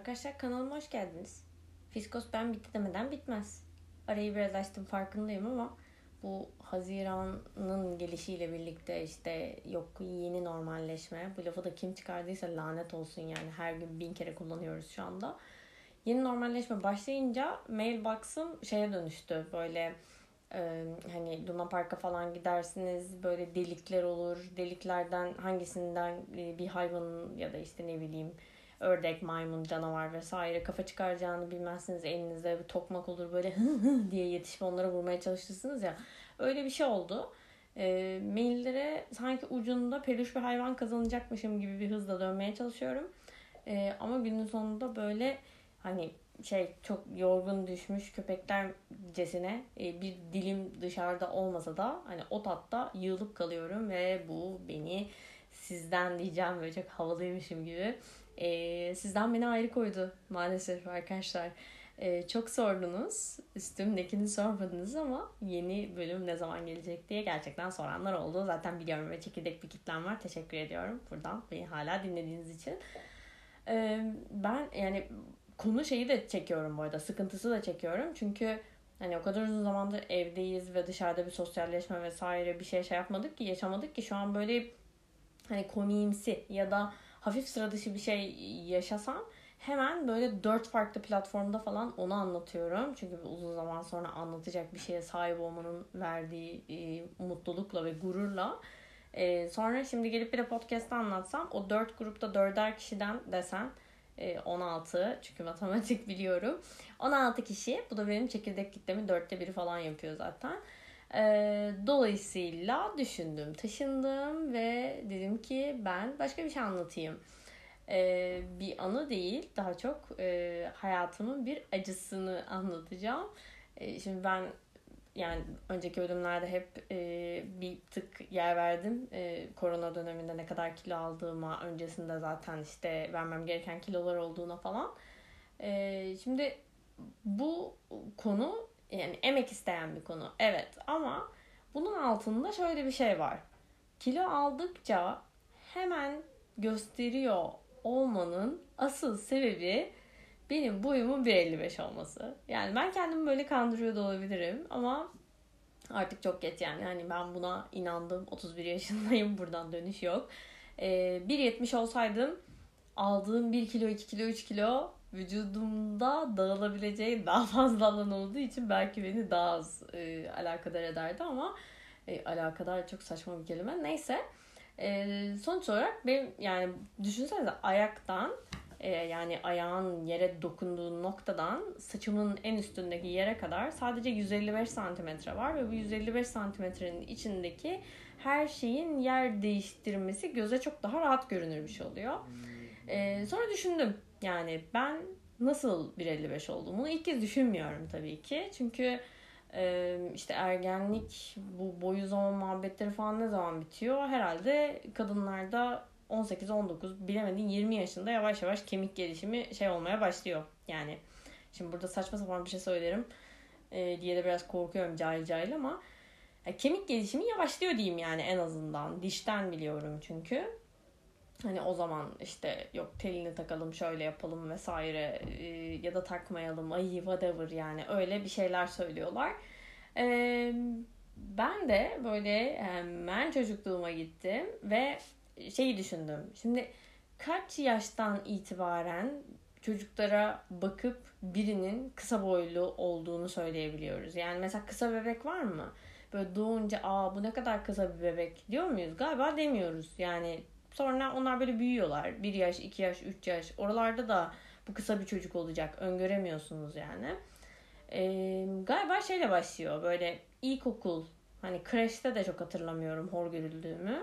Arkadaşlar kanalıma hoş geldiniz. Fiskos ben bitti demeden bitmez. Arayı biraz açtım farkındayım ama bu Haziran'ın gelişiyle birlikte işte yok yeni normalleşme. Bu lafı da kim çıkardıysa lanet olsun yani her gün bin kere kullanıyoruz şu anda. Yeni normalleşme başlayınca mailbox'ım şeye dönüştü böyle e, hani Luna Park'a falan gidersiniz böyle delikler olur. Deliklerden hangisinden e, bir hayvanın ya da işte ne bileyim ördek, maymun, canavar vesaire kafa çıkaracağını bilmezsiniz. Elinizde bir tokmak olur böyle diye yetişip onlara vurmaya çalışırsınız ya. Öyle bir şey oldu. E, maillere sanki ucunda peluş bir hayvan kazanacakmışım gibi bir hızla dönmeye çalışıyorum. E, ama günün sonunda böyle hani şey çok yorgun düşmüş köpeklercesine e, bir dilim dışarıda olmasa da hani o tatta yığılıp kalıyorum ve bu beni sizden diyeceğim böyle çok havalıymışım gibi e, sizden beni ayrı koydu maalesef arkadaşlar. E, çok sordunuz. Üstümdekini sormadınız ama yeni bölüm ne zaman gelecek diye gerçekten soranlar oldu. Zaten biliyorum ve çekirdek bir kitlem var. Teşekkür ediyorum buradan beni hala dinlediğiniz için. E, ben yani konu şeyi de çekiyorum bu arada. Sıkıntısı da çekiyorum. Çünkü hani o kadar uzun zamandır evdeyiz ve dışarıda bir sosyalleşme vesaire bir şey şey yapmadık ki yaşamadık ki şu an böyle hani komiğimsi ya da hafif sıra dışı bir şey yaşasam hemen böyle dört farklı platformda falan onu anlatıyorum. Çünkü uzun zaman sonra anlatacak bir şeye sahip olmanın verdiği e, mutlulukla ve gururla. E, sonra şimdi gelip bir de podcast'ta anlatsam o dört grupta dörder kişiden desen 16 e, çünkü matematik biliyorum. 16 kişi bu da benim çekirdek kitlemin dörtte biri falan yapıyor zaten. E, dolayısıyla düşündüm, taşındım ve dedim ki ben başka bir şey anlatayım. E, bir anı değil, daha çok e, hayatımın bir acısını anlatacağım. E, şimdi ben yani önceki bölümlerde hep e, bir tık yer verdim. E, korona döneminde ne kadar kilo aldığıma, öncesinde zaten işte vermem gereken kilolar olduğuna falan. E, şimdi bu konu yani emek isteyen bir konu. Evet ama bunun altında şöyle bir şey var. Kilo aldıkça hemen gösteriyor olmanın asıl sebebi benim boyumun 1.55 olması. Yani ben kendimi böyle kandırıyor da olabilirim ama artık çok geç yani. Hani ben buna inandım. 31 yaşındayım. Buradan dönüş yok. Ee, 1.70 olsaydım aldığım 1 kilo, 2 kilo, 3 kilo vücudumda dağılabileceği daha fazla alan olduğu için belki beni daha az e, alakadar ederdi ama e, alakadar çok saçma bir kelime. Neyse. E, sonuç olarak benim yani düşünsenize ayaktan e, yani ayağın yere dokunduğu noktadan saçımın en üstündeki yere kadar sadece 155 santimetre var ve bu 155 santimetrenin içindeki her şeyin yer değiştirmesi göze çok daha rahat görünür bir şey oluyor. E, sonra düşündüm yani ben nasıl 1.55 olduğumu ilk kez düşünmüyorum tabii ki. Çünkü işte ergenlik, bu boyu zaman muhabbetleri falan ne zaman bitiyor? Herhalde kadınlarda 18-19 bilemedin 20 yaşında yavaş yavaş kemik gelişimi şey olmaya başlıyor. Yani şimdi burada saçma sapan bir şey söylerim diye de biraz korkuyorum cahil cahil ama kemik gelişimi yavaşlıyor diyeyim yani en azından. Dişten biliyorum çünkü. Hani o zaman işte yok telini takalım şöyle yapalım vesaire e, ya da takmayalım ay whatever yani öyle bir şeyler söylüyorlar. E, ben de böyle hemen çocukluğuma gittim ve şeyi düşündüm. Şimdi kaç yaştan itibaren çocuklara bakıp birinin kısa boylu olduğunu söyleyebiliyoruz. Yani mesela kısa bebek var mı? Böyle doğunca aa bu ne kadar kısa bir bebek diyor muyuz? Galiba demiyoruz. Yani Sonra onlar böyle büyüyorlar. 1 yaş, 2 yaş, 3 yaş. Oralarda da bu kısa bir çocuk olacak. Öngöremiyorsunuz yani. Ee, galiba şeyle başlıyor. Böyle ilkokul. Hani kreşte de çok hatırlamıyorum hor görüldüğümü.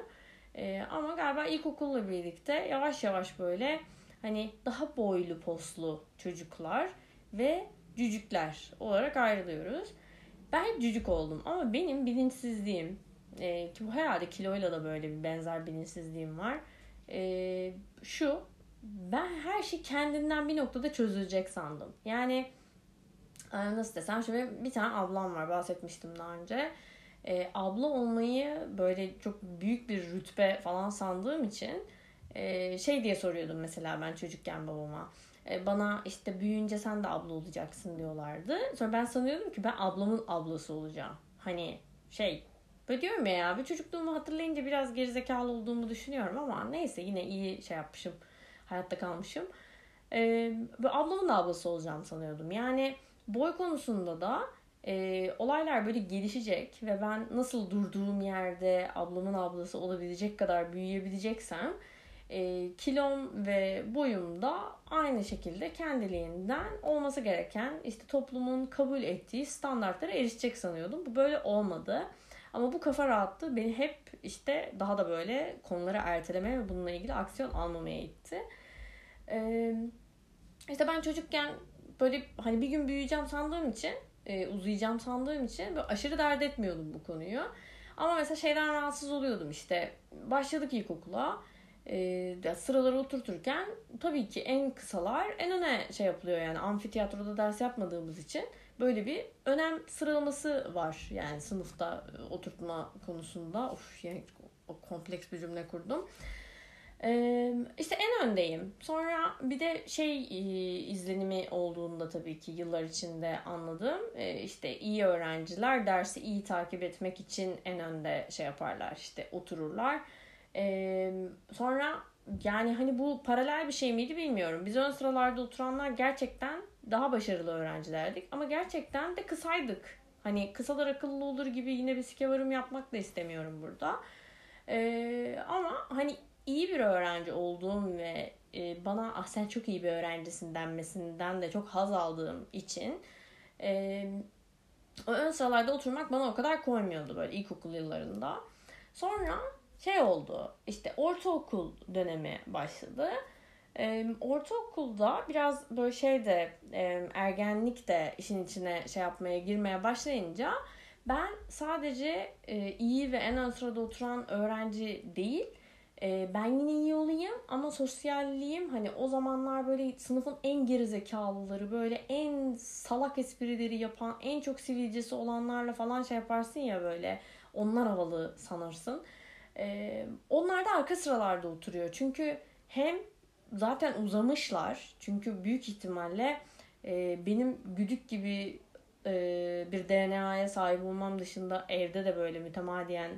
Ee, ama galiba ilkokulla birlikte yavaş yavaş böyle hani daha boylu poslu çocuklar ve cücükler olarak ayrılıyoruz. Ben cücük oldum ama benim bilinçsizliğim e, ki bu herhalde kiloyla da böyle bir benzer bilinçsizliğim var. E, şu ben her şey kendinden bir noktada çözülecek sandım. Yani e, nasıl desem şimdi bir tane ablam var bahsetmiştim daha önce. E, abla olmayı böyle çok büyük bir rütbe falan sandığım için e, şey diye soruyordum mesela ben çocukken babama. E, bana işte büyüyünce sen de abla olacaksın diyorlardı. Sonra ben sanıyordum ki ben ablamın ablası olacağım. Hani şey böyle diyorum ya, ya bir çocukluğumu hatırlayınca biraz gerizekalı olduğumu düşünüyorum ama neyse yine iyi şey yapmışım. Hayatta kalmışım. Ee, ablamın da ablası olacağım sanıyordum. Yani boy konusunda da e, olaylar böyle gelişecek ve ben nasıl durduğum yerde ablamın ablası olabilecek kadar büyüyebileceksem e, kilom ve boyum da aynı şekilde kendiliğinden olması gereken işte toplumun kabul ettiği standartlara erişecek sanıyordum. Bu böyle olmadı. Ama bu kafa rahatlığı beni hep işte daha da böyle konuları ertelemeye ve bununla ilgili aksiyon almamaya itti. Ee, işte ben çocukken böyle hani bir gün büyüyeceğim sandığım için e, uzayacağım sandığım için böyle aşırı dert etmiyordum bu konuyu. Ama mesela şeyden rahatsız oluyordum işte. Başladık ilkokula. E, sıraları oturturken tabii ki en kısalar en öne şey yapılıyor yani amfiteyatroda ders yapmadığımız için böyle bir önem sıralaması var yani sınıfta oturtma konusunda. Of yani kompleks bir cümle kurdum. Ee, işte en öndeyim. Sonra bir de şey e, izlenimi olduğunda tabii ki yıllar içinde anladım. Ee, işte iyi öğrenciler dersi iyi takip etmek için en önde şey yaparlar işte otururlar. Ee, sonra yani hani bu paralel bir şey miydi bilmiyorum. Biz ön sıralarda oturanlar gerçekten daha başarılı öğrencilerdik. Ama gerçekten de kısaydık. Hani kısalar akıllı olur gibi yine bir sikevarım yapmak da istemiyorum burada. Ee, ama hani iyi bir öğrenci olduğum ve e, bana ah sen çok iyi bir öğrencisin denmesinden de çok haz aldığım için e, o ön sıralarda oturmak bana o kadar koymuyordu böyle ilkokul yıllarında. Sonra şey oldu işte ortaokul dönemi başladı. E, ortaokulda biraz böyle şey de e, ergenlik de işin içine şey yapmaya girmeye başlayınca ben sadece e, iyi ve en ön sırada oturan öğrenci değil e, ben yine iyi olayım ama sosyalliğim hani o zamanlar böyle sınıfın en gerizekalıları böyle en salak esprileri yapan en çok sivilcesi olanlarla falan şey yaparsın ya böyle onlar havalı sanırsın. E, onlar da arka sıralarda oturuyor çünkü hem zaten uzamışlar çünkü büyük ihtimalle e, benim güdük gibi e, bir DNA'ya sahip olmam dışında evde de böyle mütemadiyen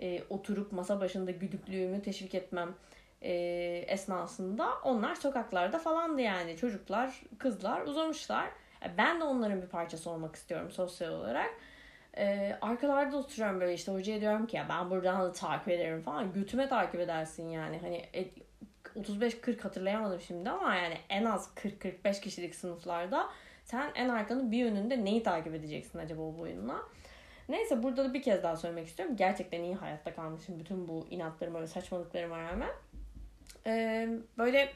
e, oturup masa başında güdüklüğümü teşvik etmem e, esnasında onlar sokaklarda falandı yani çocuklar kızlar uzamışlar. E, ben de onların bir parçası olmak istiyorum sosyal olarak. E, arkalarda oturuyorum böyle işte hocaya diyorum ki ya ben buradan da takip ederim falan. Götüme takip edersin yani. Hani e, 35-40 hatırlayamadım şimdi ama yani en az 40-45 kişilik sınıflarda sen en arkanın bir yönünde neyi takip edeceksin acaba o boyunla? Neyse burada da bir kez daha söylemek istiyorum. Gerçekten iyi hayatta kalmışım bütün bu inatlarıma ve saçmalıklarıma rağmen. Ee, böyle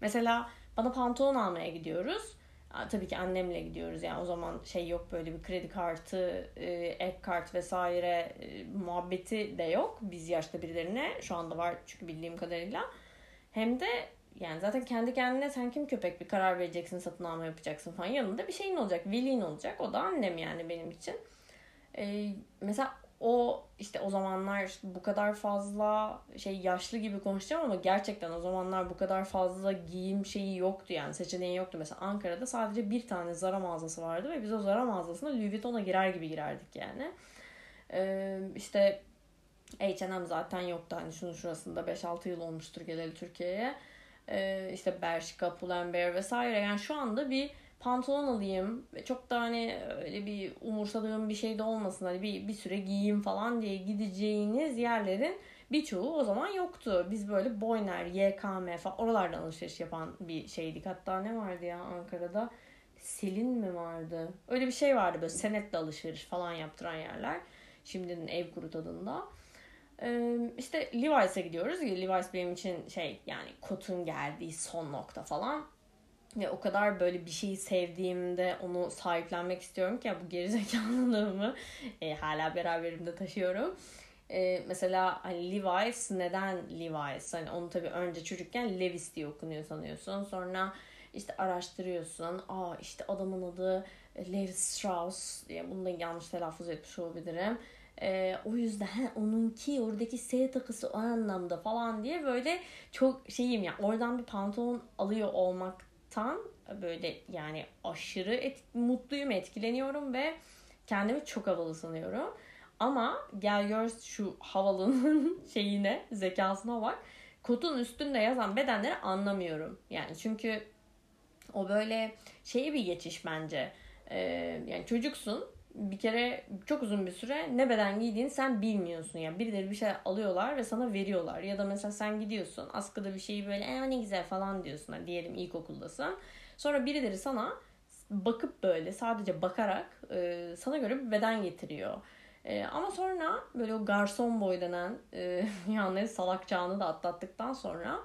mesela bana pantolon almaya gidiyoruz. Tabii ki annemle gidiyoruz yani o zaman şey yok böyle bir kredi kartı, ek kart vesaire e, muhabbeti de yok. Biz yaşta birilerine şu anda var çünkü bildiğim kadarıyla. Hem de yani zaten kendi kendine sen kim köpek bir karar vereceksin satın alma yapacaksın falan yanında bir şeyin olacak velin olacak o da annem yani benim için. Ee, mesela o işte o zamanlar bu kadar fazla şey yaşlı gibi konuşacağım ama gerçekten o zamanlar bu kadar fazla giyim şeyi yoktu yani seçeneği yoktu. Mesela Ankara'da sadece bir tane Zara mağazası vardı ve biz o Zara mağazasına Louis Vuitton'a girer gibi girerdik yani. Ee, işte H&M zaten yoktu hani şunun şurasında 5-6 yıl olmuştur geleli Türkiye'ye. Ee, işte Bershka, Pull&Bear vesaire yani şu anda bir pantolon alayım ve çok da hani öyle bir umursadığım bir şey de olmasın hani bir, bir süre giyeyim falan diye gideceğiniz yerlerin birçoğu o zaman yoktu. Biz böyle Boyner, YKM falan oralardan alışveriş yapan bir şeydik. Hatta ne vardı ya Ankara'da? Selin mi vardı? Öyle bir şey vardı böyle senetle alışveriş falan yaptıran yerler. Şimdinin ev kuru tadında. Ee, işte Levi's'e gidiyoruz. Levi's benim için şey yani kotun geldiği son nokta falan. Ve o kadar böyle bir şeyi sevdiğimde onu sahiplenmek istiyorum ki bu gerizekalılığımı e, hala beraberimde taşıyorum. E, mesela hani Levi's neden Levi's? Hani onu tabii önce çocukken Levis diye okunuyor sanıyorsun. Sonra işte araştırıyorsun. Aa işte adamın adı Levi Strauss diye bunu da yanlış telaffuz etmiş olabilirim. E, o yüzden onunki oradaki S takısı o anlamda falan diye böyle çok şeyim ya oradan bir pantolon alıyor olmak olmaktan böyle yani aşırı et, mutluyum, etkileniyorum ve kendimi çok havalı sanıyorum. Ama gel gör şu havalının şeyine, zekasına bak. Kotun üstünde yazan bedenleri anlamıyorum. Yani çünkü o böyle şeyi bir geçiş bence. Ee, yani çocuksun bir kere çok uzun bir süre ne beden giydiğini sen bilmiyorsun. Yani birileri bir şey alıyorlar ve sana veriyorlar. Ya da mesela sen gidiyorsun askıda bir şeyi böyle e, ne güzel falan diyorsun. Hani diyelim ilkokuldasın. Sonra birileri sana bakıp böyle sadece bakarak e, sana göre bir beden getiriyor. E, ama sonra böyle o garson boy denen e, yani salak çağını da atlattıktan sonra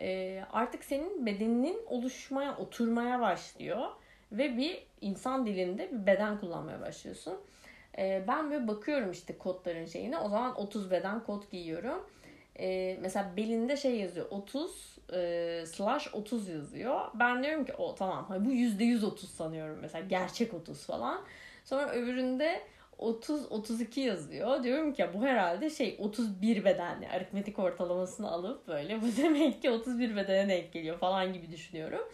e, artık senin bedeninin oluşmaya, oturmaya başlıyor. Ve bir insan dilinde bir beden kullanmaya başlıyorsun. E, ben böyle bakıyorum işte kodların şeyine. O zaman 30 beden kod giyiyorum. E, mesela belinde şey yazıyor 30 e, slash 30 yazıyor. Ben diyorum ki o tamam bu %100 30 sanıyorum mesela gerçek 30 falan. Sonra öbüründe 30 32 yazıyor. Diyorum ki bu herhalde şey 31 bedenli aritmetik ortalamasını alıp böyle bu demek ki 31 bedene denk geliyor falan gibi düşünüyorum.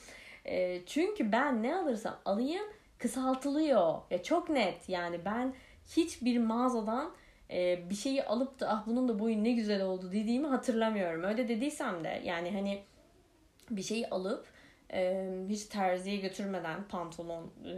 E, çünkü ben ne alırsam alayım kısaltılıyor. Ya çok net yani ben hiçbir mağazadan e, bir şeyi alıp da ah bunun da boyu ne güzel oldu dediğimi hatırlamıyorum. Öyle dediysem de yani hani bir şeyi alıp e, hiç terziye götürmeden pantolon e,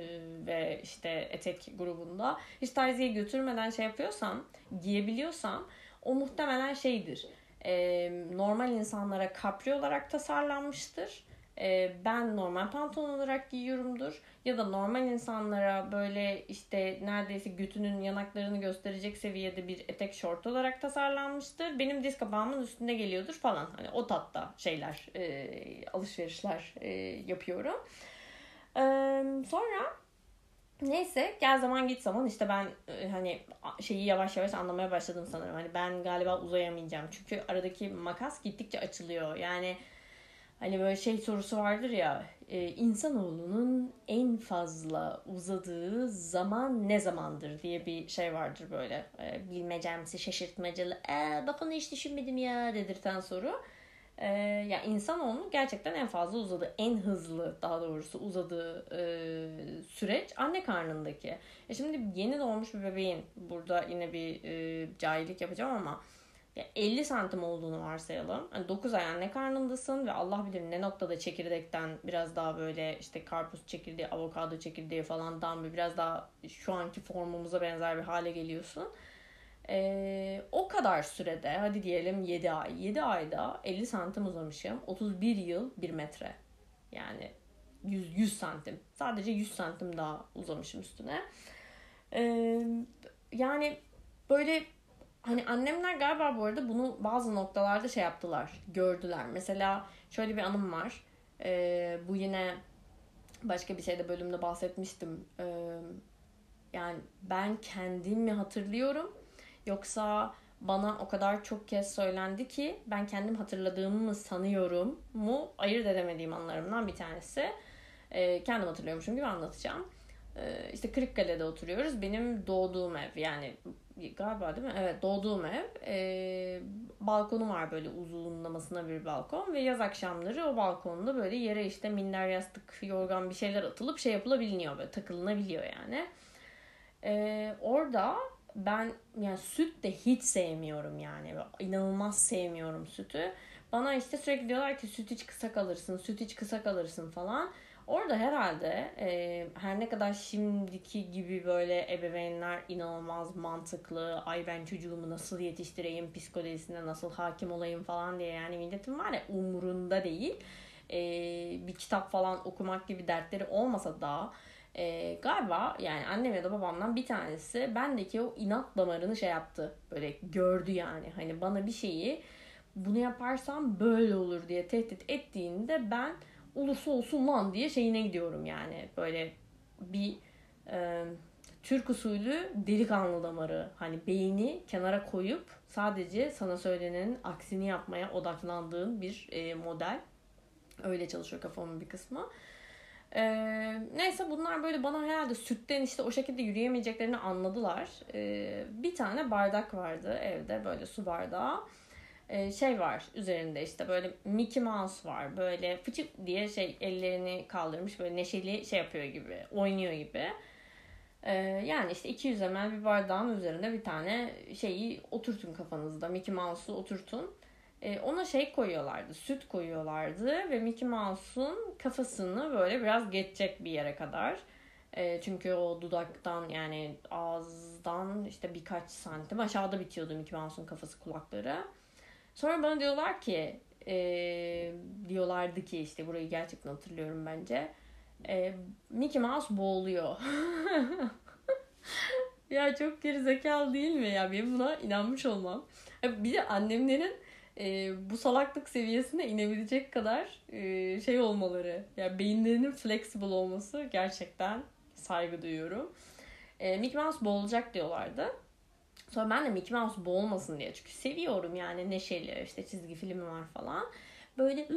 ve işte etek grubunda hiç terziye götürmeden şey yapıyorsam giyebiliyorsam o muhtemelen şeydir. E, normal insanlara kapri olarak tasarlanmıştır e, ben normal pantolon olarak giyiyorumdur. Ya da normal insanlara böyle işte neredeyse götünün yanaklarını gösterecek seviyede bir etek şort olarak tasarlanmıştır. Benim diz kapağımın üstünde geliyordur falan. Hani o tatta şeyler, e, alışverişler e, yapıyorum. E, sonra Neyse gel zaman git zaman işte ben e, hani şeyi yavaş yavaş anlamaya başladım sanırım. Hani ben galiba uzayamayacağım. Çünkü aradaki makas gittikçe açılıyor. Yani Hani böyle şey sorusu vardır ya e, insanoğlunun en fazla uzadığı zaman ne zamandır diye bir şey vardır böyle e, bilmecemsi şaşırtmacalı e, bak onu hiç düşünmedim ya dedirten soru. E, ya yani insanoğlunun gerçekten en fazla uzadığı en hızlı daha doğrusu uzadığı e, süreç anne karnındaki. E şimdi yeni doğmuş bir bebeğin burada yine bir e, cahillik yapacağım ama 50 santim olduğunu varsayalım. Yani 9 ay anne karnındasın ve Allah bilir ne noktada çekirdekten biraz daha böyle işte karpuz çekirdeği, avokado çekirdeği falan dan bir biraz daha şu anki formumuza benzer bir hale geliyorsun. Ee, o kadar sürede hadi diyelim 7 ay. 7 ayda 50 santim uzamışım. 31 yıl 1 metre. Yani 100, 100 santim. Sadece 100 santim daha uzamışım üstüne. Ee, yani böyle Hani annemler galiba bu arada bunu bazı noktalarda şey yaptılar. Gördüler. Mesela şöyle bir anım var. Ee, bu yine başka bir şeyde bölümde bahsetmiştim. Ee, yani ben kendimi hatırlıyorum. Yoksa bana o kadar çok kez söylendi ki ben kendim hatırladığımı mı sanıyorum mu ayırt edemediğim anlarımdan bir tanesi. Ee, kendim hatırlıyormuşum gibi anlatacağım. Ee, işte Kırıkkale'de oturuyoruz. Benim doğduğum ev yani galiba değil mi? Evet doğduğum ev. E, balkonu var böyle uzunlamasına bir balkon ve yaz akşamları o balkonda böyle yere işte minder yastık, yorgan bir şeyler atılıp şey yapılabiliyor böyle takılınabiliyor yani. E, orada ben yani süt de hiç sevmiyorum yani. inanılmaz sevmiyorum sütü. Bana işte sürekli diyorlar ki süt iç kısa kalırsın, süt iç kısa kalırsın falan. Orada herhalde e, her ne kadar şimdiki gibi böyle ebeveynler inanılmaz mantıklı, ay ben çocuğumu nasıl yetiştireyim, psikolojisine nasıl hakim olayım falan diye yani milletin var ya umurunda değil. E, bir kitap falan okumak gibi dertleri olmasa da e, galiba yani annem ya da babamdan bir tanesi bendeki o inat damarını şey yaptı. Böyle gördü yani hani bana bir şeyi bunu yaparsam böyle olur diye tehdit ettiğinde ben olursa olsun lan diye şeyine gidiyorum yani. Böyle bir e, Türk usulü delikanlı damarı. Hani beyni kenara koyup sadece sana söylenenin aksini yapmaya odaklandığın bir e, model. Öyle çalışıyor kafamın bir kısmı. Ee, neyse bunlar böyle bana herhalde sütten işte o şekilde yürüyemeyeceklerini anladılar. Ee, bir tane bardak vardı evde böyle su bardağı. E, şey var üzerinde işte böyle Mickey Mouse var. Böyle fıçık diye şey ellerini kaldırmış böyle neşeli şey yapıyor gibi, oynuyor gibi. E, yani işte 200 ml bir bardağın üzerinde bir tane şeyi oturtun kafanızda. Mickey Mouse'u oturtun. E, ona şey koyuyorlardı, süt koyuyorlardı ve Mickey Mouse'un kafasını böyle biraz geçecek bir yere kadar. Çünkü o dudaktan yani ağızdan işte birkaç santim aşağıda bitiyordu Mickey Mouse'un kafası kulakları. Sonra bana diyorlar ki e, diyorlardı ki işte burayı gerçekten hatırlıyorum bence. E, Mickey Mouse boğuluyor. ya çok geri zekalı değil mi ya? Benim buna inanmış olmam. Bir de annemlerin e, bu salaklık seviyesine inebilecek kadar e, şey olmaları. Yani beyinlerinin flexible olması gerçekten saygı duyuyorum. E, Mickey Mouse boğulacak diyorlardı. Sonra ben de Mickey Mouse boğulmasın diye çünkü seviyorum yani neşeli işte çizgi filmi var falan. Böyle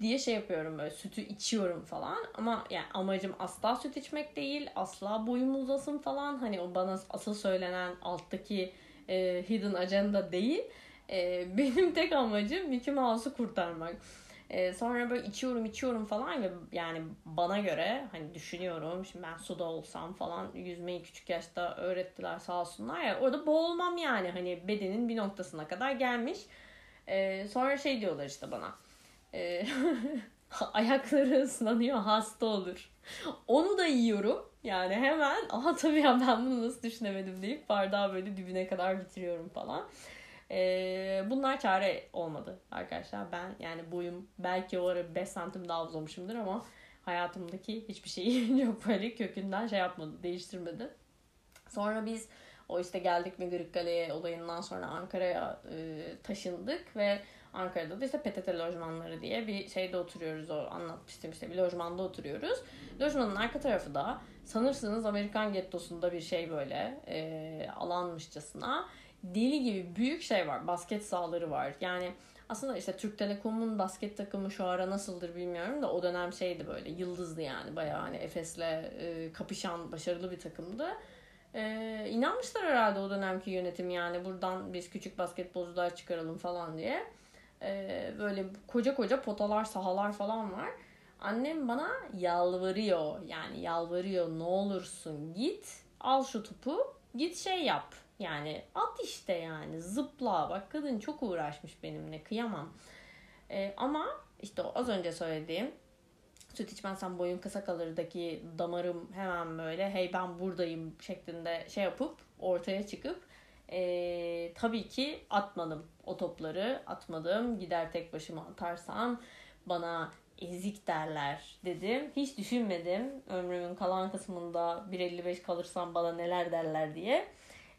diye şey yapıyorum böyle sütü içiyorum falan ama yani amacım asla süt içmek değil asla boyum uzasın falan hani o bana asıl söylenen alttaki e, hidden agenda değil e, benim tek amacım Mickey Mouse'u kurtarmak. E, sonra böyle içiyorum içiyorum falan ve yani bana göre hani düşünüyorum şimdi ben suda olsam falan yüzmeyi küçük yaşta öğrettiler sağ olsunlar ya orada boğulmam yani hani bedenin bir noktasına kadar gelmiş. E, sonra şey diyorlar işte bana. E, ayakları ıslanıyor hasta olur. Onu da yiyorum. Yani hemen aha tabii ya ben bunu nasıl düşünemedim deyip bardağı böyle dibine kadar bitiriyorum falan. Ee, bunlar çare olmadı arkadaşlar. Ben yani boyum belki o ara 5 santim daha uzamışımdır ama hayatımdaki hiçbir şeyi çok böyle kökünden şey yapmadı, değiştirmedi. Sonra biz o işte geldik mi Kırıkkale'ye olayından sonra Ankara'ya e, taşındık ve Ankara'da da işte PTT lojmanları diye bir şeyde oturuyoruz. O anlatmıştım işte bir lojmanda oturuyoruz. Lojmanın arka tarafı da sanırsınız Amerikan gettosunda bir şey böyle e, alanmışçasına deli gibi büyük şey var. Basket sahaları var. Yani aslında işte Türk Telekom'un basket takımı şu ara nasıldır bilmiyorum da o dönem şeydi böyle yıldızdı yani. Bayağı hani Efes'le e, kapışan başarılı bir takımdı. E, inanmışlar herhalde o dönemki yönetim yani buradan biz küçük basketbolcular çıkaralım falan diye. E, böyle koca koca potalar, sahalar falan var. Annem bana yalvarıyor yani yalvarıyor ne olursun git al şu topu git şey yap yani at işte yani zıpla. Bak kadın çok uğraşmış benimle kıyamam. Ee, ama işte az önce söylediğim süt içmezsem boyun kısa kalırdaki damarım hemen böyle hey ben buradayım şeklinde şey yapıp ortaya çıkıp e, tabii ki atmadım o topları atmadım gider tek başıma atarsam bana ezik derler dedim. Hiç düşünmedim ömrümün kalan kısmında 1.55 kalırsam bana neler derler diye.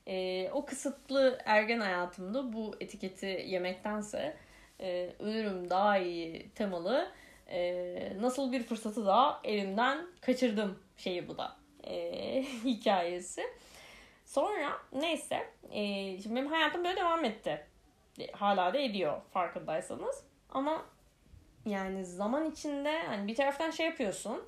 E, o kısıtlı ergen hayatımda bu etiketi yemektense e, ölürüm daha iyi temalı e, nasıl bir fırsatı da elimden kaçırdım şeyi bu da e, hikayesi. Sonra neyse e, şimdi benim hayatım böyle devam etti. Hala da ediyor farkındaysanız. Ama yani zaman içinde hani bir taraftan şey yapıyorsun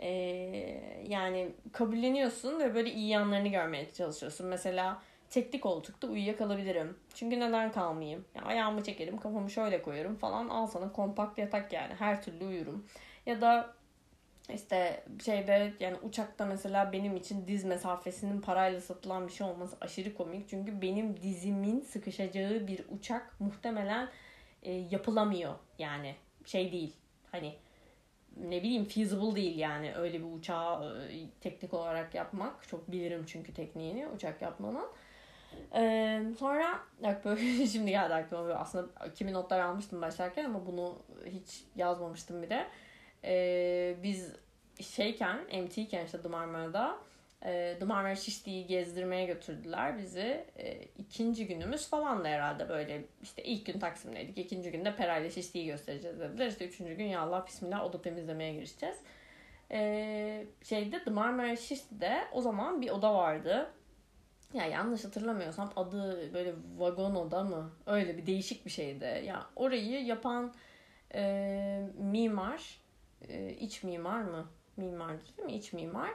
ee, yani kabulleniyorsun ve böyle iyi yanlarını görmeye çalışıyorsun. Mesela tekli koltukta uyuyakalabilirim. Çünkü neden kalmayayım? Ya ayağımı çekerim, kafamı şöyle koyarım falan. Al sana kompakt yatak yani. Her türlü uyurum. Ya da işte şeyde yani uçakta mesela benim için diz mesafesinin parayla satılan bir şey olması aşırı komik. Çünkü benim dizimin sıkışacağı bir uçak muhtemelen e, yapılamıyor. Yani şey değil. Hani ne bileyim feasible değil yani öyle bir uçağı e, teknik olarak yapmak. Çok bilirim çünkü tekniğini uçak yapmanın. Ee, sonra bak böyle şimdi geldi aklıma böyle aslında kimi notlar almıştım başlarken ama bunu hiç yazmamıştım bir de. Ee, biz şeyken MT'ken işte Dumarmara'da e, Dumarmara Şişli'yi gezdirmeye götürdüler bizi. E, ikinci günümüz falan da herhalde böyle işte ilk gün Taksim'deydik. ikinci günde Peray'la Şişli'yi göstereceğiz dediler. İşte üçüncü gün ya Allah bismillah oda temizlemeye girişeceğiz. E, şeyde Dumarmara Şişli'de o zaman bir oda vardı. Ya yanlış hatırlamıyorsam adı böyle vagon oda mı? Öyle bir değişik bir şeydi. Ya orayı yapan e, mimar, e, iç mimar mı? Mimar değil mi? İç mimar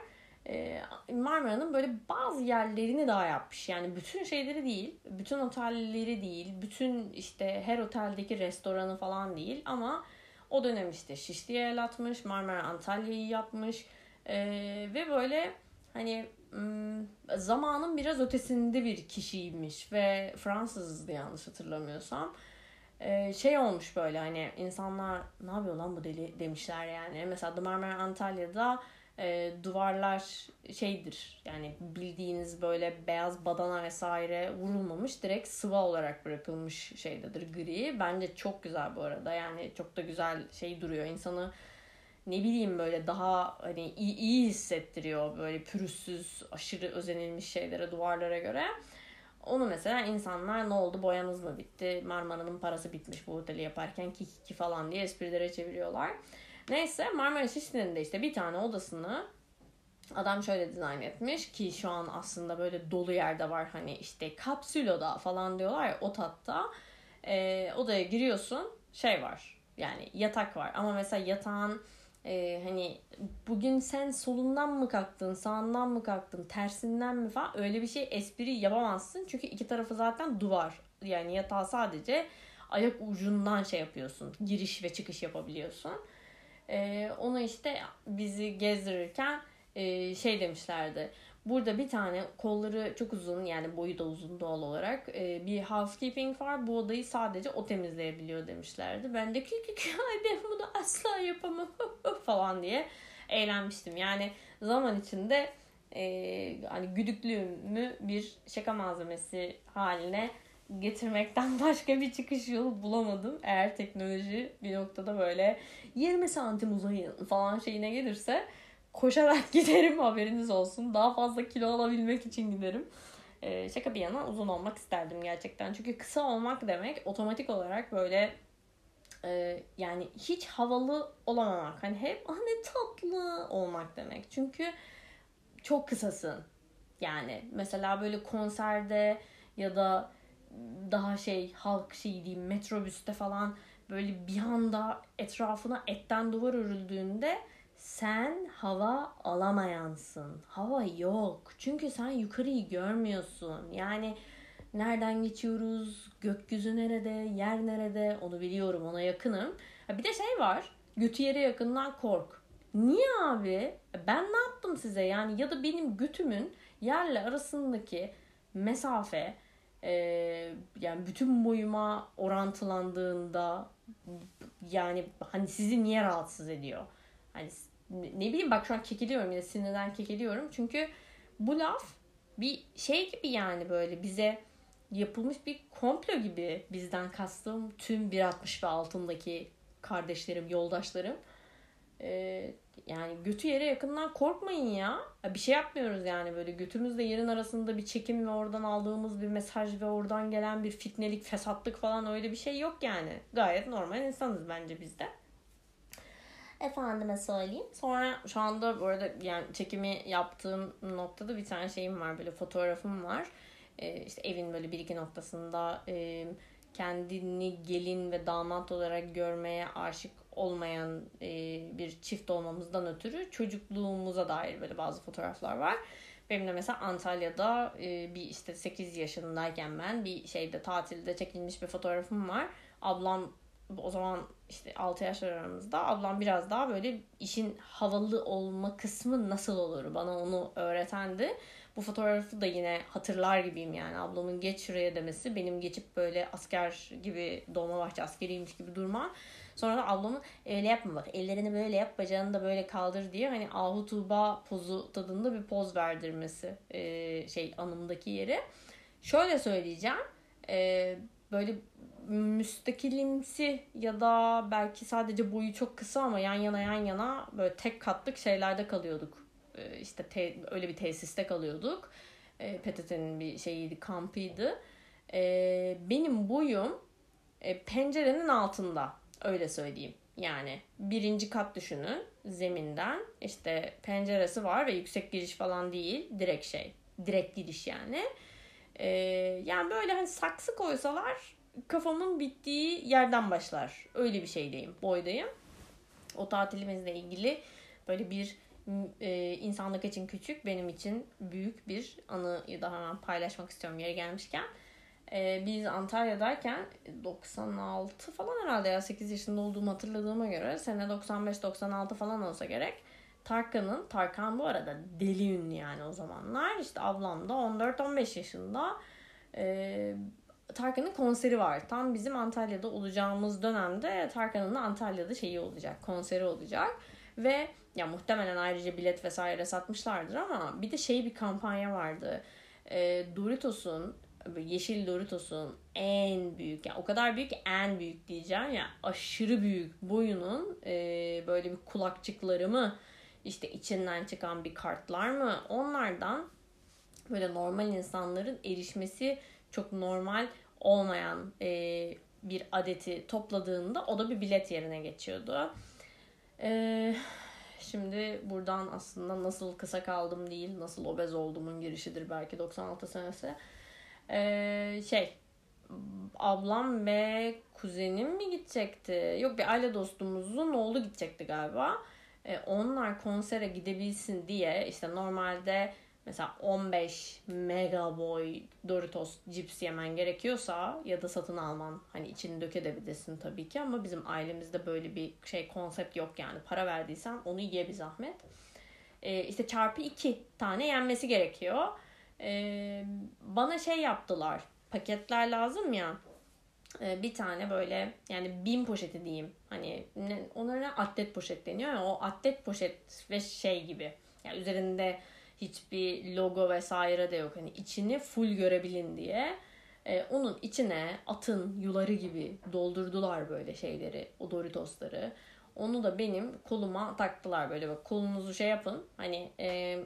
e, Marmara'nın böyle bazı yerlerini daha yapmış. Yani bütün şeyleri değil, bütün otelleri değil, bütün işte her oteldeki restoranı falan değil ama o dönem işte Şişli'ye el atmış, Marmara Antalya'yı yapmış e, ve böyle hani zamanın biraz ötesinde bir kişiymiş ve Fransızdı yanlış hatırlamıyorsam. Ee, şey olmuş böyle hani insanlar ne yapıyor lan bu deli demişler yani. Mesela The Marmara Antalya'da e, duvarlar şeydir yani bildiğiniz böyle beyaz badana vesaire vurulmamış direkt sıva olarak bırakılmış şeydedir gri. Bence çok güzel bu arada yani çok da güzel şey duruyor insanı ne bileyim böyle daha hani iyi, iyi hissettiriyor böyle pürüzsüz aşırı özenilmiş şeylere duvarlara göre. Onu mesela insanlar ne oldu boyanız mı bitti Marmara'nın parası bitmiş bu oteli yaparken ki ki falan diye esprilere çeviriyorlar. Neyse Marmara Şişli'nin de işte bir tane odasını adam şöyle dizayn etmiş ki şu an aslında böyle dolu yerde var hani işte kapsül oda falan diyorlar ya o tatta. E, odaya giriyorsun şey var yani yatak var ama mesela yatağın e, hani bugün sen solundan mı kalktın, sağından mı kalktın, tersinden mi falan öyle bir şey espri yapamazsın. Çünkü iki tarafı zaten duvar. Yani yatağı sadece ayak ucundan şey yapıyorsun. Giriş ve çıkış yapabiliyorsun. E, onu işte bizi gezdirirken e, şey demişlerdi. Burada bir tane kolları çok uzun yani boyu da uzun doğal olarak e, bir housekeeping var. Bu odayı sadece o temizleyebiliyor demişlerdi. Ben de ki ben bunu asla yapamam falan diye eğlenmiştim. Yani zaman içinde e, hani güdüklüğümü bir şaka malzemesi haline getirmekten başka bir çıkış yolu bulamadım. Eğer teknoloji bir noktada böyle 20 santim uzayın falan şeyine gelirse koşarak giderim haberiniz olsun. Daha fazla kilo alabilmek için giderim. Ee, şaka bir yana uzun olmak isterdim gerçekten. Çünkü kısa olmak demek otomatik olarak böyle e, yani hiç havalı olamamak. Hani hep ne tatlı olmak demek. Çünkü çok kısasın. Yani mesela böyle konserde ya da daha şey halk şey diyeyim metrobüste falan böyle bir anda etrafına etten duvar örüldüğünde sen hava alamayansın. Hava yok. Çünkü sen yukarıyı görmüyorsun. Yani nereden geçiyoruz, gökyüzü nerede, yer nerede onu biliyorum, ona yakınım. Bir de şey var, götü yere yakından kork. Niye abi? Ben ne yaptım size? Yani ya da benim götümün yerle arasındaki mesafe e, yani bütün boyuma orantılandığında yani hani sizi niye rahatsız ediyor? Hani ne bileyim bak şu an kekeliyorum yine sinirden kekeliyorum. Çünkü bu laf bir şey gibi yani böyle bize yapılmış bir komplo gibi bizden kastım tüm 1.60 ve altındaki kardeşlerim, yoldaşlarım. Ee, yani götü yere yakından korkmayın ya. Bir şey yapmıyoruz yani böyle götümüzle yerin arasında bir çekim ve oradan aldığımız bir mesaj ve oradan gelen bir fitnelik, fesatlık falan öyle bir şey yok yani. Gayet normal insanız bence biz de. Efendime söyleyeyim. Sonra şu anda bu arada yani çekimi yaptığım noktada bir tane şeyim var. Böyle fotoğrafım var. Ee, işte evin böyle bir iki noktasında e, kendini gelin ve damat olarak görmeye aşık olmayan e, bir çift olmamızdan ötürü çocukluğumuza dair böyle bazı fotoğraflar var. Benim de mesela Antalya'da e, bir işte 8 yaşındayken ben bir şeyde tatilde çekilmiş bir fotoğrafım var. Ablam o zaman işte 6 yaş aramızda ablam biraz daha böyle işin havalı olma kısmı nasıl olur bana onu öğretendi. Bu fotoğrafı da yine hatırlar gibiyim yani ablamın geç şuraya demesi benim geçip böyle asker gibi Dolmabahçe askeriymiş gibi durma. Sonra da ablamın öyle yapma bak ellerini böyle yap bacağını da böyle kaldır diye hani Ahu Tuğba pozu tadında bir poz verdirmesi ee, şey anımdaki yeri. Şöyle söyleyeceğim. Ee, böyle müstakilimsi ya da belki sadece boyu çok kısa ama yan yana yan yana böyle tek katlık şeylerde kalıyorduk. Ee, işte te, öyle bir tesiste kalıyorduk. Ee, PTT'nin bir şeyiydi, kampıydı. Ee, benim boyum e, pencerenin altında öyle söyleyeyim. Yani birinci kat düşünün zeminden işte penceresi var ve yüksek giriş falan değil direkt şey direkt giriş yani. Ee, yani böyle hani saksı koysalar kafamın bittiği yerden başlar. Öyle bir şeydeyim, boydayım. O tatilimizle ilgili böyle bir e, insanlık için küçük, benim için büyük bir anıyı da hemen paylaşmak istiyorum yeri gelmişken. E, biz Antalya'dayken 96 falan herhalde ya 8 yaşında olduğumu hatırladığıma göre sene 95-96 falan olsa gerek. Tarkan'ın, Tarkan bu arada deli ünlü yani o zamanlar. İşte ablam da 14-15 yaşında. E, Tarkan'ın konseri var. Tam bizim Antalya'da olacağımız dönemde Tarkan'ın da Antalya'da şeyi olacak, konseri olacak. Ve ya muhtemelen ayrıca bilet vesaire satmışlardır ama bir de şey bir kampanya vardı. E, Doritos'un yeşil Doritos'un en büyük yani o kadar büyük en büyük diyeceğim ya aşırı büyük boyunun e, böyle bir kulakçıkları mı işte içinden çıkan bir kartlar mı onlardan böyle normal insanların erişmesi çok normal olmayan e, bir adeti topladığında o da bir bilet yerine geçiyordu. E, şimdi buradan aslında nasıl kısa kaldım değil, nasıl obez olduğumun girişidir belki 96 senesi. E, şey, ablam ve kuzenim mi gidecekti? Yok bir aile dostumuzun oğlu gidecekti galiba. E, onlar konsere gidebilsin diye işte normalde mesela 15 mega boy Doritos cips yemen gerekiyorsa ya da satın alman hani içini dökebilirsin tabii ki ama bizim ailemizde böyle bir şey konsept yok yani para verdiysen onu ye bir zahmet. Ee, işte çarpı iki tane yenmesi gerekiyor. Ee, bana şey yaptılar paketler lazım ya ee, bir tane böyle yani bin poşeti diyeyim hani onlara atlet poşet deniyor ya o atlet poşet ve şey gibi yani üzerinde hiçbir logo vesaire de yok. Hani içini full görebilin diye. Ee, onun içine atın yuları gibi doldurdular böyle şeyleri, o Doritos'ları. Onu da benim koluma taktılar böyle bak kolunuzu şey yapın. Hani e,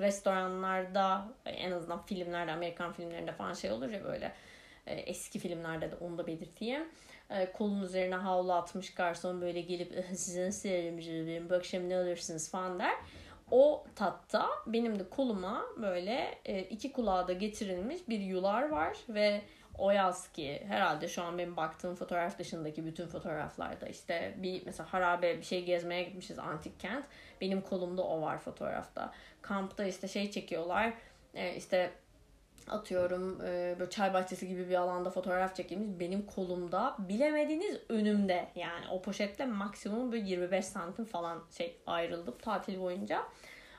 restoranlarda en azından filmlerde Amerikan filmlerinde falan şey olur ya böyle e, eski filmlerde de onu da belirteyim. E, kolun üzerine havlu atmış garson böyle gelip yardımcı olurum bu akşam ne alırsınız falan der o tatta benim de koluma böyle e, iki kulağa da getirilmiş bir yular var ve o yaz ki herhalde şu an benim baktığım fotoğraf dışındaki bütün fotoğraflarda işte bir mesela harabe bir şey gezmeye gitmişiz antik kent. Benim kolumda o var fotoğrafta. Kampta işte şey çekiyorlar. E, işte atıyorum e, böyle çay bahçesi gibi bir alanda fotoğraf çekilmiş benim kolumda bilemediğiniz önümde yani o poşetle maksimum böyle 25 santim falan şey ayrıldım tatil boyunca.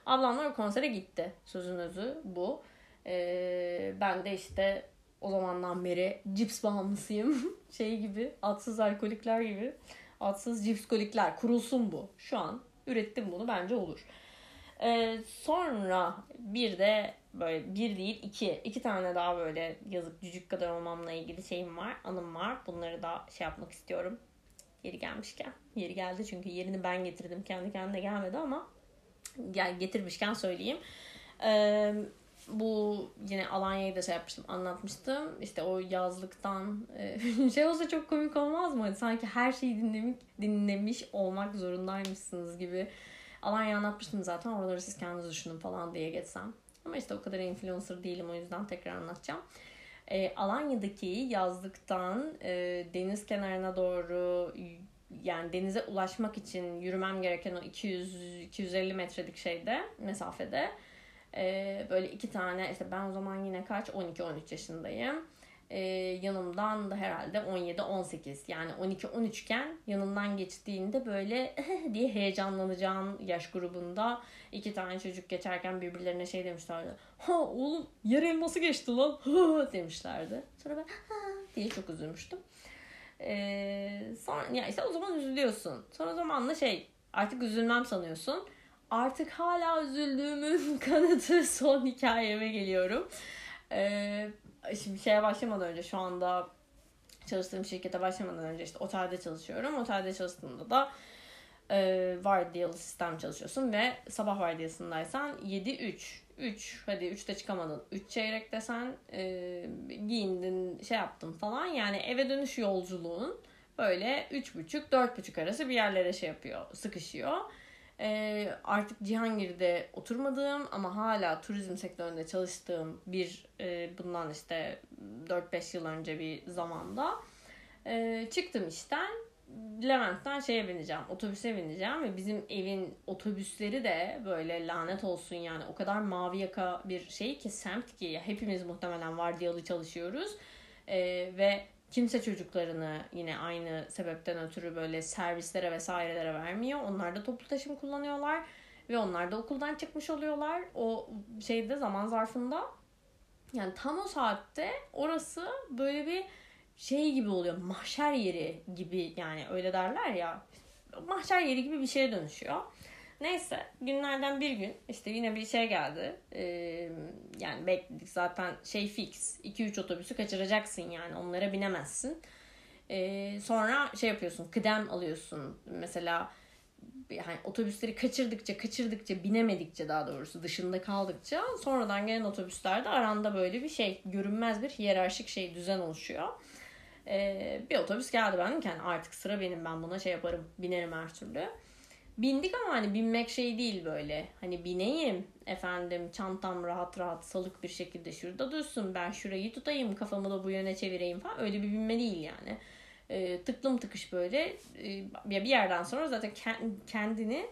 Ablamlar o konsere gitti. Sözün özü bu. E, ben de işte o zamandan beri cips bağımlısıyım. şey gibi atsız alkolikler gibi. Atsız cips kolikler kurulsun bu. Şu an ürettim bunu bence olur. Ee, sonra bir de böyle bir değil iki. iki tane daha böyle yazık cücük kadar olmamla ilgili şeyim var. Anım var. Bunları da şey yapmak istiyorum. Yeri gelmişken. Yeri geldi çünkü yerini ben getirdim. Kendi kendine gelmedi ama gel getirmişken söyleyeyim. Ee, bu yine Alanya'yı da şey yapmıştım anlatmıştım. İşte o yazlıktan şey olsa çok komik olmaz mı? Sanki her şeyi dinlemiş, dinlemiş olmak zorundaymışsınız gibi. Alanya anlatmıştım zaten oraları siz kendiniz düşünün falan diye geçsem. Ama işte o kadar influencer değilim o yüzden tekrar anlatacağım. E, Alanya'daki yazlıktan e, deniz kenarına doğru yani denize ulaşmak için yürümem gereken o 200-250 metrelik şeyde mesafede e, böyle iki tane işte ben o zaman yine kaç 12-13 yaşındayım e, yanımdan da herhalde 17-18 yani 12-13 iken yanından geçtiğinde böyle diye heyecanlanacağın yaş grubunda iki tane çocuk geçerken birbirlerine şey demişlerdi. Ha oğlum yer elması geçti lan demişlerdi. Sonra ben ha diye çok üzülmüştüm. Ee, sonra ya işte o zaman üzülüyorsun. Sonra zamanla şey artık üzülmem sanıyorsun. Artık hala üzüldüğümün kanıtı son hikayeme geliyorum. Ee, şimdi şeye başlamadan önce şu anda çalıştığım şirkete başlamadan önce işte otelde çalışıyorum. Otelde çalıştığımda da e, vardiyalı sistem çalışıyorsun ve sabah vardiyasındaysan 7-3 3 hadi 3'te çıkamadın 3 çeyrek desen e, giyindin şey yaptın falan yani eve dönüş yolculuğun böyle 3.30-4.30 arası bir yerlere şey yapıyor sıkışıyor. E, artık Cihangir'de oturmadığım ama hala turizm sektöründe çalıştığım bir e, bundan işte 4-5 yıl önce bir zamanda e, çıktım işten Levent'ten şeye bineceğim. Otobüse bineceğim ve bizim evin otobüsleri de böyle lanet olsun yani o kadar mavi yaka bir şey ki semt ki hepimiz muhtemelen vardiyalı çalışıyoruz. Ee, ve kimse çocuklarını yine aynı sebepten ötürü böyle servislere vesairelere vermiyor. Onlar da toplu taşım kullanıyorlar ve onlar da okuldan çıkmış oluyorlar. O şeyde zaman zarfında yani tam o saatte orası böyle bir şey gibi oluyor. Mahşer yeri gibi yani öyle derler ya. Mahşer yeri gibi bir şeye dönüşüyor. Neyse günlerden bir gün işte yine bir şey geldi. Ee, yani bekledik zaten şey fix. 2-3 otobüsü kaçıracaksın yani onlara binemezsin. Ee, sonra şey yapıyorsun kıdem alıyorsun. Mesela yani otobüsleri kaçırdıkça kaçırdıkça binemedikçe daha doğrusu dışında kaldıkça sonradan gelen otobüslerde aranda böyle bir şey görünmez bir hiyerarşik şey düzen oluşuyor. Ee, bir otobüs geldi ben yani artık sıra benim ben buna şey yaparım binerim her türlü. Bindik ama hani binmek şey değil böyle. Hani bineyim efendim çantam rahat rahat salık bir şekilde şurada dursun. Ben şurayı tutayım kafamı da bu yöne çevireyim falan. Öyle bir binme değil yani. E, tıklım tıkış böyle. E, bir yerden sonra zaten kendini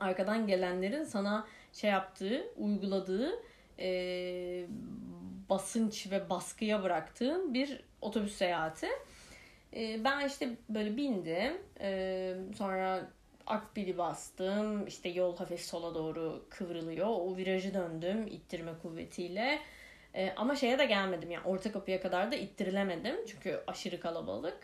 arkadan gelenlerin sana şey yaptığı, uyguladığı e, basınç ve baskıya bıraktığın bir otobüs seyahati. E, ben işte böyle bindim. E, sonra akbili bastım. İşte yol hafif sola doğru kıvrılıyor. O virajı döndüm ittirme kuvvetiyle. E, ama şeye de gelmedim yani orta kapıya kadar da ittirilemedim. Çünkü aşırı kalabalık.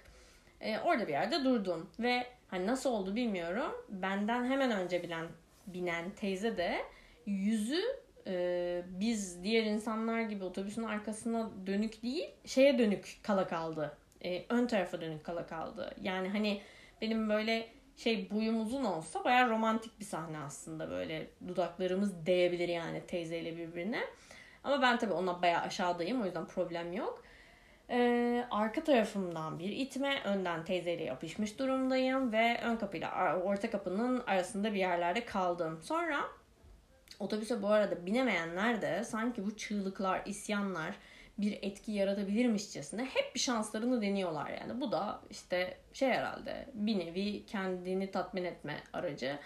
E, orada bir yerde durdum. Ve hani nasıl oldu bilmiyorum. Benden hemen önce bilen binen teyze de yüzü e, biz diğer insanlar gibi otobüsün arkasına dönük değil şeye dönük kala kaldı. E, ön tarafa dönük kala kaldı. Yani hani benim böyle şey boyum uzun olsa baya romantik bir sahne aslında böyle dudaklarımız değebilir yani teyzeyle birbirine. Ama ben tabii ona baya aşağıdayım o yüzden problem yok. Ee, arka tarafımdan bir itme, önden teyzeyle yapışmış durumdayım ve ön kapıyla orta kapının arasında bir yerlerde kaldım. Sonra otobüse bu arada binemeyenler de sanki bu çığlıklar, isyanlar, bir etki yaratabilirmişçesine hep bir şanslarını deniyorlar yani. Bu da işte şey herhalde bir nevi kendini tatmin etme aracı.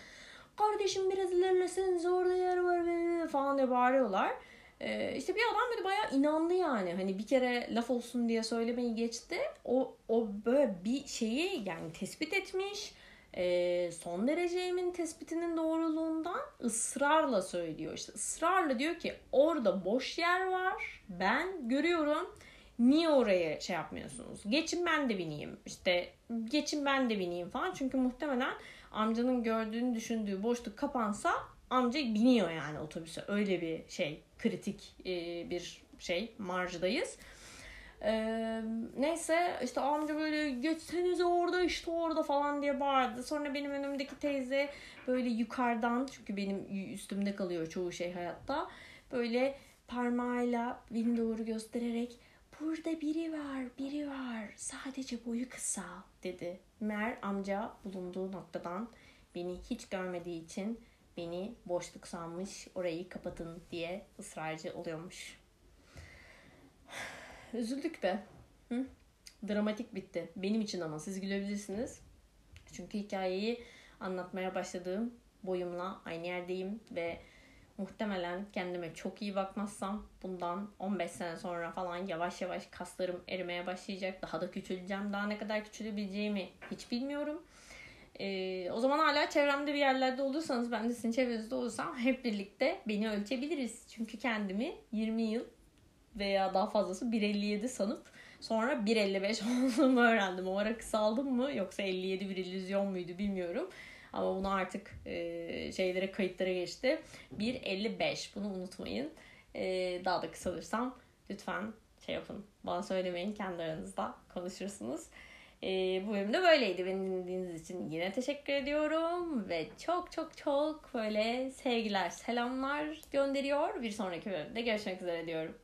Kardeşim biraz ilerlesenize orada yer var falan diye bağırıyorlar. Ee, işte bir adam böyle bayağı inandı yani. Hani bir kere laf olsun diye söylemeyi geçti. O, o böyle bir şeyi yani tespit etmiş e, son derece emin tespitinin doğruluğundan ısrarla söylüyor. İşte ısrarla diyor ki orada boş yer var. Ben görüyorum. Niye oraya şey yapmıyorsunuz? Geçin ben de bineyim. İşte geçin ben de bineyim falan. Çünkü muhtemelen amcanın gördüğünü düşündüğü boşluk kapansa amca biniyor yani otobüse. Öyle bir şey kritik e, bir şey marjdayız. Ee, neyse işte amca böyle geçsenize orada işte orada falan diye bağırdı. Sonra benim önümdeki teyze böyle yukarıdan çünkü benim üstümde kalıyor çoğu şey hayatta. Böyle parmağıyla beni doğru göstererek burada biri var biri var sadece boyu kısa dedi. Mer amca bulunduğu noktadan beni hiç görmediği için beni boşluk sanmış orayı kapatın diye ısrarcı oluyormuş. Üzüldük be. Hı? Dramatik bitti. Benim için ama siz gülebilirsiniz. Çünkü hikayeyi anlatmaya başladığım boyumla aynı yerdeyim ve muhtemelen kendime çok iyi bakmazsam bundan 15 sene sonra falan yavaş yavaş kaslarım erimeye başlayacak. Daha da küçüleceğim. Daha ne kadar küçülebileceğimi hiç bilmiyorum. Ee, o zaman hala çevremde bir yerlerde olursanız ben de sizin çevrenizde olursam hep birlikte beni ölçebiliriz. Çünkü kendimi 20 yıl veya daha fazlası 1.57 sanıp sonra 1.55 olduğumu öğrendim. O ara kısaldım mı yoksa 57 bir illüzyon muydu bilmiyorum. Ama bunu artık e, şeylere kayıtlara geçti. 1.55 bunu unutmayın. E, daha da kısalırsam lütfen şey yapın. Bana söylemeyin kendi aranızda konuşursunuz. E, bu bölüm de böyleydi. Beni dinlediğiniz için yine teşekkür ediyorum. Ve çok çok çok böyle sevgiler, selamlar gönderiyor. Bir sonraki bölümde görüşmek üzere diyorum.